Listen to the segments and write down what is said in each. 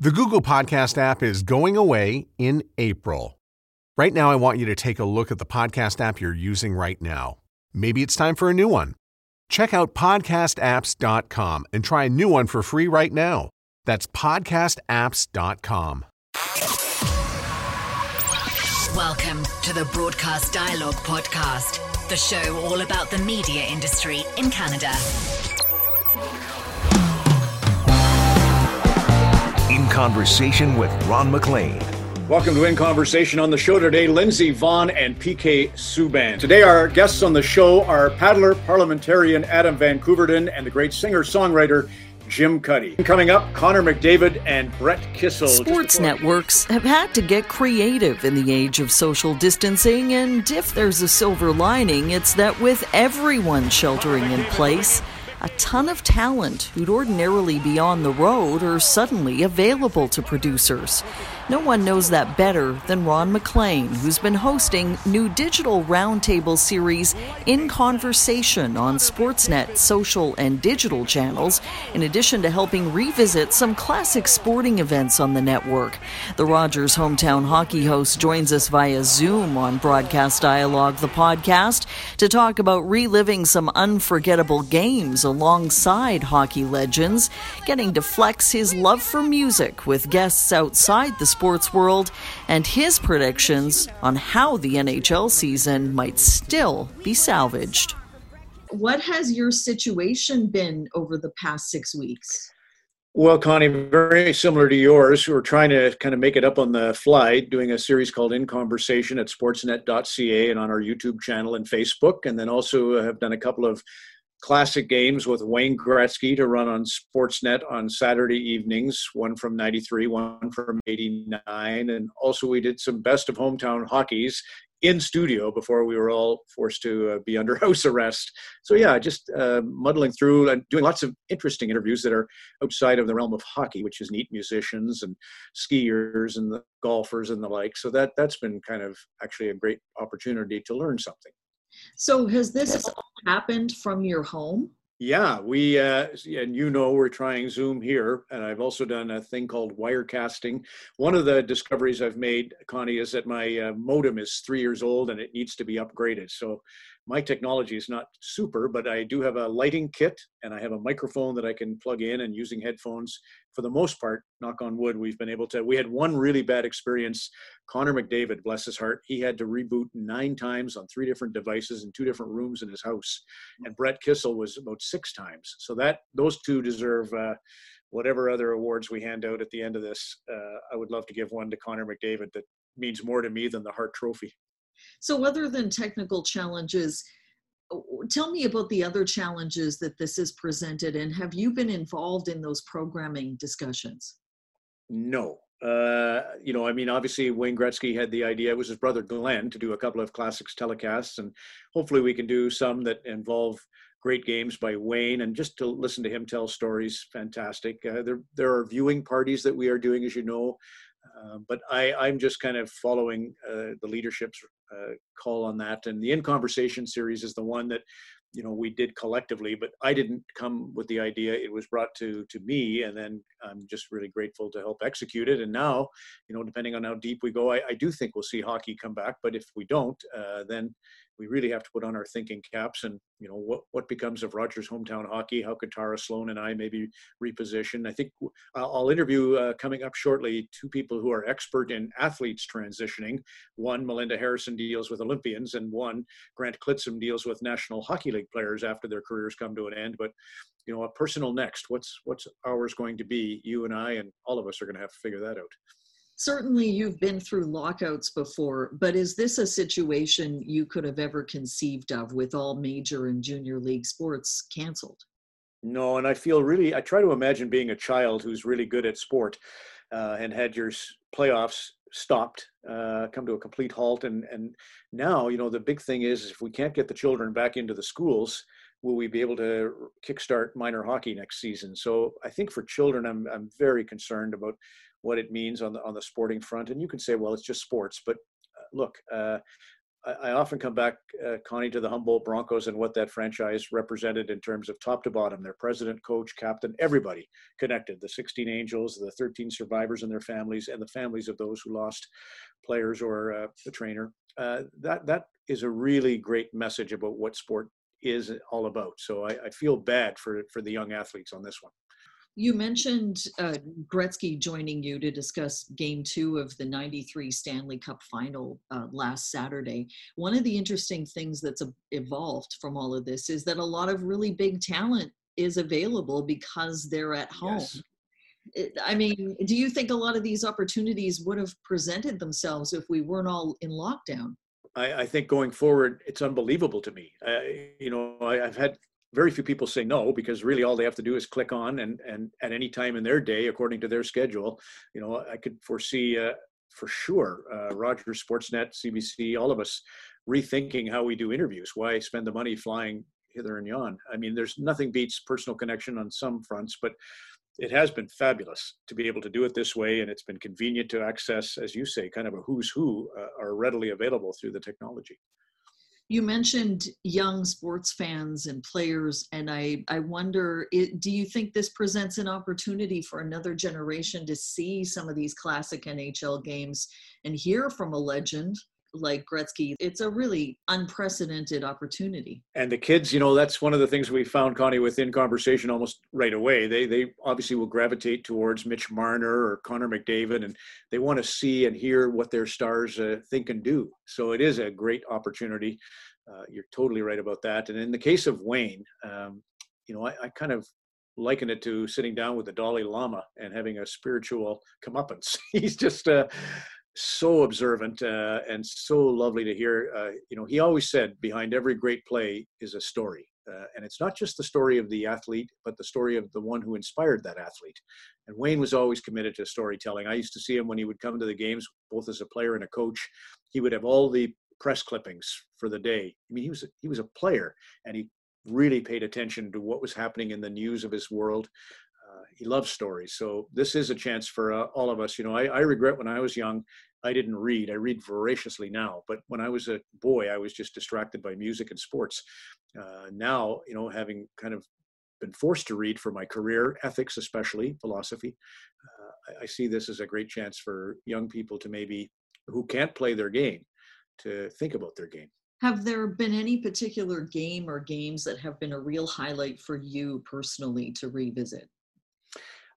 The Google Podcast app is going away in April. Right now, I want you to take a look at the podcast app you're using right now. Maybe it's time for a new one. Check out podcastapps.com and try a new one for free right now. That's podcastapps.com. Welcome to the Broadcast Dialogue Podcast, the show all about the media industry in Canada. Conversation with Ron MacLean. Welcome to In Conversation on the show today, Lindsey Vonn and PK Subban. Today, our guests on the show are paddler, parliamentarian Adam van Koeverden and the great singer-songwriter Jim Cuddy. Coming up, Connor McDavid and Brett Kissel. Sports networks have had to get creative in the age of social distancing, and if there's a silver lining, it's that with everyone sheltering in place, a ton of talent who'd ordinarily be on the road are suddenly available to producers. No one knows that better than Ron MacLean, who's been hosting new digital roundtable series In Conversation on Sportsnet social and digital channels, in addition to helping revisit some classic sporting events on the network. The Rogers hometown hockey host joins us via Zoom on Broadcast Dialogue, the podcast, to talk about reliving some unforgettable games alongside hockey legends, getting to flex his love for music with guests outside the sports world and his predictions on how the NHL season might still be salvaged. What has your situation been over the past six weeks? Well, Connie, very similar to yours. We're trying to kind of make it up on the fly, doing a series called In Conversation at sportsnet.ca and on our YouTube channel and Facebook. And then also have done a couple of classic games with Wayne Gretzky to run on Sportsnet on Saturday evenings, one from 93, one from 89. And also, we did some best of hometown hockeys in studio before we were all forced to uh, be under house arrest. So, yeah, just uh, muddling through and doing lots of interesting interviews that are outside of the realm of hockey, which is neat musicians and skiers and the golfers and the like. So, that, that's been kind of actually a great opportunity to learn something. So has this all happened from your home? Yeah, we uh, and you know we're trying Zoom here, and I've also done a thing called wirecasting. One of the discoveries I've made, Connie, is that my uh, modem is three years old and it needs to be upgraded. So my technology is not super, but I do have a lighting kit and I have a microphone that I can plug in and using headphones. For the most part, knock on wood, we've been able to. We had one really bad experience. Connor McDavid, bless his heart, he had to reboot nine times on three different devices in two different rooms in his house. And Brett Kissel was about six times. So that those two deserve. Uh, whatever other awards we hand out at the end of this, uh, I would love to give one to Connor McDavid that means more to me than the Hart Trophy. So, other than technical challenges, tell me about the other challenges that this has presented, and have you been involved in those programming discussions? No. Uh, you know, I mean, obviously Wayne Gretzky had the idea. It was his brother Glenn to do a couple of classics telecasts, and hopefully we can do some that involve great games by Wayne, and just to listen to him tell stories, fantastic. Uh, there, there are viewing parties that we are doing, as you know, uh, but I, I'm just kind of following uh, the leadership's uh, Uh, call on that. And the In Conversation series is the one that you know we did collectively but i didn't come with the idea it was brought to to me and then i'm just really grateful to help execute it. And now you know depending on how deep we go i, I do think we'll see hockey come back. But if we don't uh, then we really have to put on our thinking caps and you know what what becomes of Rogers hometown hockey how could Tara Slone and I maybe reposition. I think I'll interview uh, coming up shortly two people who are expert in athletes transitioning. One Melinda Harrison deals with Olympians and one Grant Clitsome deals with National Hockey League players after their careers come to an end. But you know a personal next what's what's ours going to be you and I and all of us are going to have to figure that out certainly you've been through lockouts before, but is this a situation you could have ever conceived of with all major and junior league sports canceled? No, and I feel really, I try to imagine being a child who's really good at sport uh, and had your playoffs stopped, uh, come to a complete halt. And, and now, you know, the big thing is if we can't get the children back into the schools, will we be able to kickstart minor hockey next season? So I think for children, I'm, I'm very concerned about what it means on the on the sporting front. And you can say, well, it's just sports, but uh, look, uh, I, often come back, uh, Connie, to the Humboldt Broncos and what that franchise represented in terms of top to bottom. Their president, coach, captain, everybody connected. The 16 Angels, the 13 survivors and their families, and the families of those who lost players or uh, the trainer. Uh, that that is a really great message about what sport is all about. So I, I feel bad for for the young athletes on this one. You mentioned uh, Gretzky joining you to discuss game two of the 93 Stanley Cup final uh, last Saturday. One of the interesting things that's evolved from all of this is that a lot of really big talent is available because they're at home. Yes. I mean, do you think a lot of these opportunities would have presented themselves if we weren't all in lockdown? I, I think going forward, it's unbelievable to me. you know, I, have had very few people say no because really all they have to do is click on and and at any time in their day according to their schedule you know i could foresee uh, for sure uh, rogers sportsnet cbc all of us rethinking how we do interviews why spend the money flying hither and yon i mean there's nothing beats personal connection on some fronts but it has been fabulous to be able to do it this way and it's been convenient to access as you say kind of a who's who uh, are readily available through the technology. You mentioned young sports fans and players, and I, I wonder it, do you think this presents an opportunity for another generation to see some of these classic NHL games and hear from a legend like Gretzky. It's a really unprecedented opportunity. And the kids, you know, that's one of the things we found, Connie, within conversation almost right away. They they obviously will gravitate towards Mitch Marner or Connor McDavid, and they want to see and hear what their stars uh, think and do. So it is a great opportunity. Uh, you're totally right about that. And in the case of Wayne, um, you know, I, I kind of liken it to sitting down with the Dalai Lama and having a spiritual comeuppance. He's just uh, so observant uh, and so lovely to hear. Uh, you know, he always said behind every great play is a story. Uh, and it's not just the story of the athlete, but the story of the one who inspired that athlete. And Wayne was always committed to storytelling. I used to see him when he would come to the games, both as a player and a coach. He would have all the press clippings for the day. I mean, he was he was a player, and he really paid attention to what was happening in the news of his world. He loves stories. So this is a chance for uh, all of us. You know, I, I, regret when I was young, I didn't read. I read voraciously now, but when I was a boy, I was just distracted by music and sports. Uh, now, you know, having kind of been forced to read for my career, ethics especially, philosophy, uh, I, I see this as a great chance for young people to maybe who can't play their game to think about their game. Have there been any particular game or games that have been a real highlight for you personally to revisit?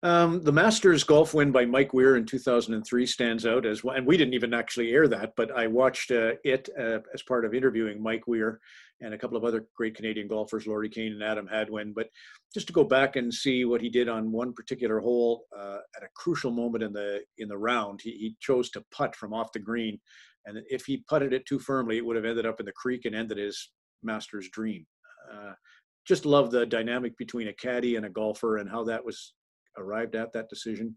Um, the Masters golf win by Mike Weir in 2003 stands out as well. And we didn't even actually air that, but I watched uh, it uh, as part of interviewing Mike Weir and a couple of other great Canadian golfers, Lorie Kane and Adam Hadwin. But just to go back and see what he did on one particular hole uh, at a crucial moment in the in the round, he, he chose to putt from off the green, and if he putted it too firmly, it would have ended up in the creek and ended his Masters dream. Uh, just love the dynamic between a caddy and a golfer and how that was arrived at that decision,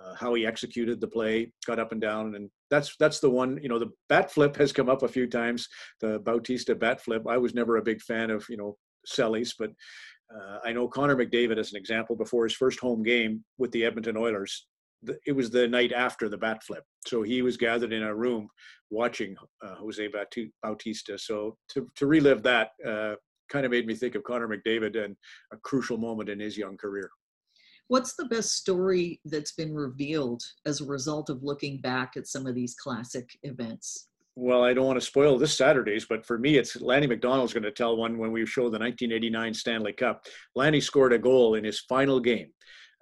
uh, how he executed the play, got up and down, and that's that's the one. You know, the bat flip has come up a few times. The Bautista bat flip. I was never a big fan of you know Sellies, but uh, I know Connor McDavid as an example before his first home game with the Edmonton Oilers. It was the night after the bat flip, so he was gathered in a room watching uh, Jose Bautista. So to to relive that uh, kind of made me think of Connor McDavid and a crucial moment in his young career. What's the best story that's been revealed as a result of looking back at some of these classic events? Well, I don't want to spoil this Saturday's, but for me, it's Lanny McDonald's going to tell one when we show the 1989 Stanley Cup. Lanny scored a goal in his final game.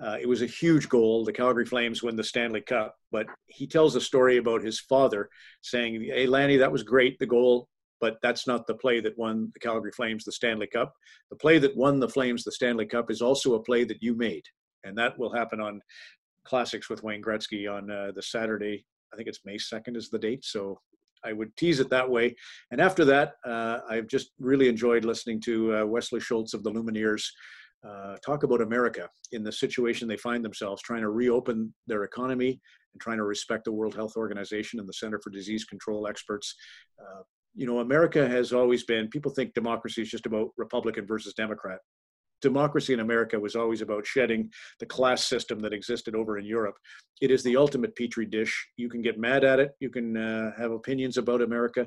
Uh, it was a huge goal. The Calgary Flames win the Stanley Cup, but he tells a story about his father saying, Hey, Lanny, that was great, the goal, but that's not the play that won the Calgary Flames the Stanley Cup. The play that won the Flames the Stanley Cup is also a play that you made and that will happen on Classics with Wayne Gretzky on uh, the Saturday. I think it's May 2nd is the date. So I would tease it that way. And after that, uh, I've just really enjoyed listening to uh, Wesley Schultz of the Lumineers uh, talk about America in the situation they find themselves, trying to reopen their economy and trying to respect the World Health Organization and the Center for Disease Control experts. Uh, you know, America has always been, people think democracy is just about Republican versus Democrat democracy in America was always about shedding the class system that existed over in Europe. It is the ultimate petri dish. You can get mad at it. You can uh, have opinions about America.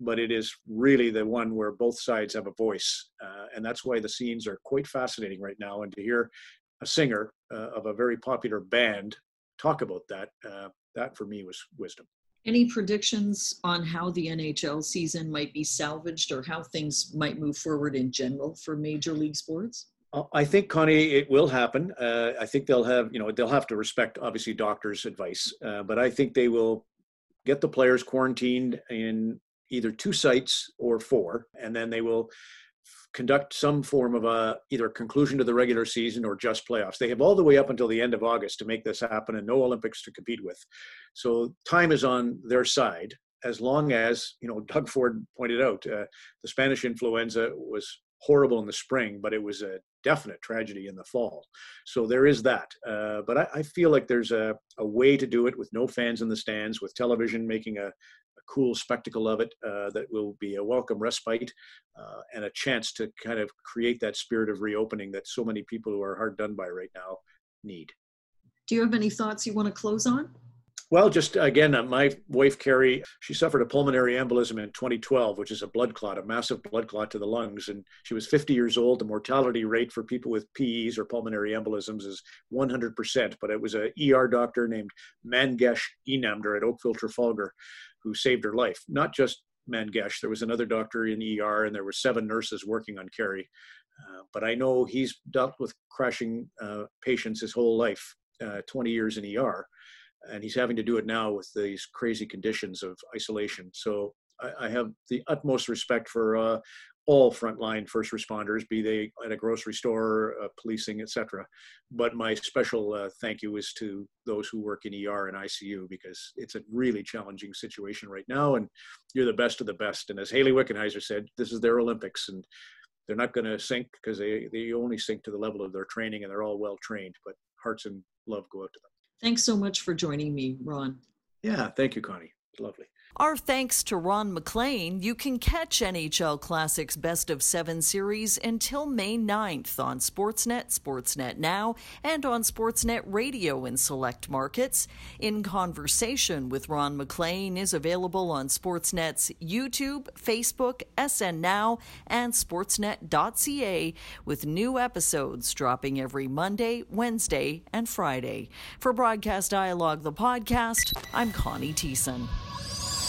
but it is really the one where both sides have a voice. Uh, and that's why the scenes are quite fascinating right now. And to hear a singer uh, of a very popular band talk about that, uh, that for me was wisdom. Any predictions on how the NHL season might be salvaged or how things might move forward in general for Major League Sports? Uh, I think, Connie, it will happen. Uh, I think they'll have, you know, they'll have to respect obviously doctors' advice, uh, but I think they will get the players quarantined in either two sites or four, and then they will conduct some form of a either conclusion to the regular season or just playoffs. They have all the way up until the end of August to make this happen, and no Olympics to compete with. So time is on their side as long as you know doug ford pointed out uh, the spanish influenza was horrible in the spring, but it was a definite tragedy in the fall. So there is that. Uh, but I, I, feel like there's a, a, way to do it with no fans in the stands, with television making a, a cool spectacle of it uh, that will be a welcome respite uh, and a chance to kind of create that spirit of reopening that so many people who are hard done by right now need. Do you have any thoughts you want to close on? Well, just again, uh, my wife Cari, she suffered a pulmonary embolism in 2012, which is a blood clot, a massive blood clot to the lungs. And she was 50 years old. The mortality rate for people with PEs or pulmonary embolisms is 100%. But it was a ER doctor named Mangesh Inamdar at Oakville Trafalgar who saved her life. Not just Mangesh, there was another doctor in ER, and there were seven nurses working on Cari. Uh, but I know he's dealt with crashing uh, patients his whole life, uh, 20 years in ER and he's having to do it now with these crazy conditions of isolation. So I, I have the utmost respect for uh, all frontline first responders, be they at a grocery store, uh, policing, etc. But my special uh, thank you is to those who work in ER and ICU because it's a really challenging situation right now, and you're the best of the best. And as Hayley Wickenheiser said, this is their Olympics, and they're not going to sink because they they only sink to the level of their training, and they're all well trained. But hearts and love go out to them. Thanks so much for joining me, Ron. Yeah, thank you, Connie. Lovely. Our thanks to Ron MacLean. You can catch NHL Classics Best of Seven series until May 9th on Sportsnet, Sportsnet Now, and on Sportsnet Radio in select markets. In Conversation with Ron MacLean is available on Sportsnet's YouTube, Facebook, SN Now, and Sportsnet.ca, with new episodes dropping every Monday, Wednesday, and Friday. For Broadcast Dialogue, the podcast, I'm Connie Thiessen.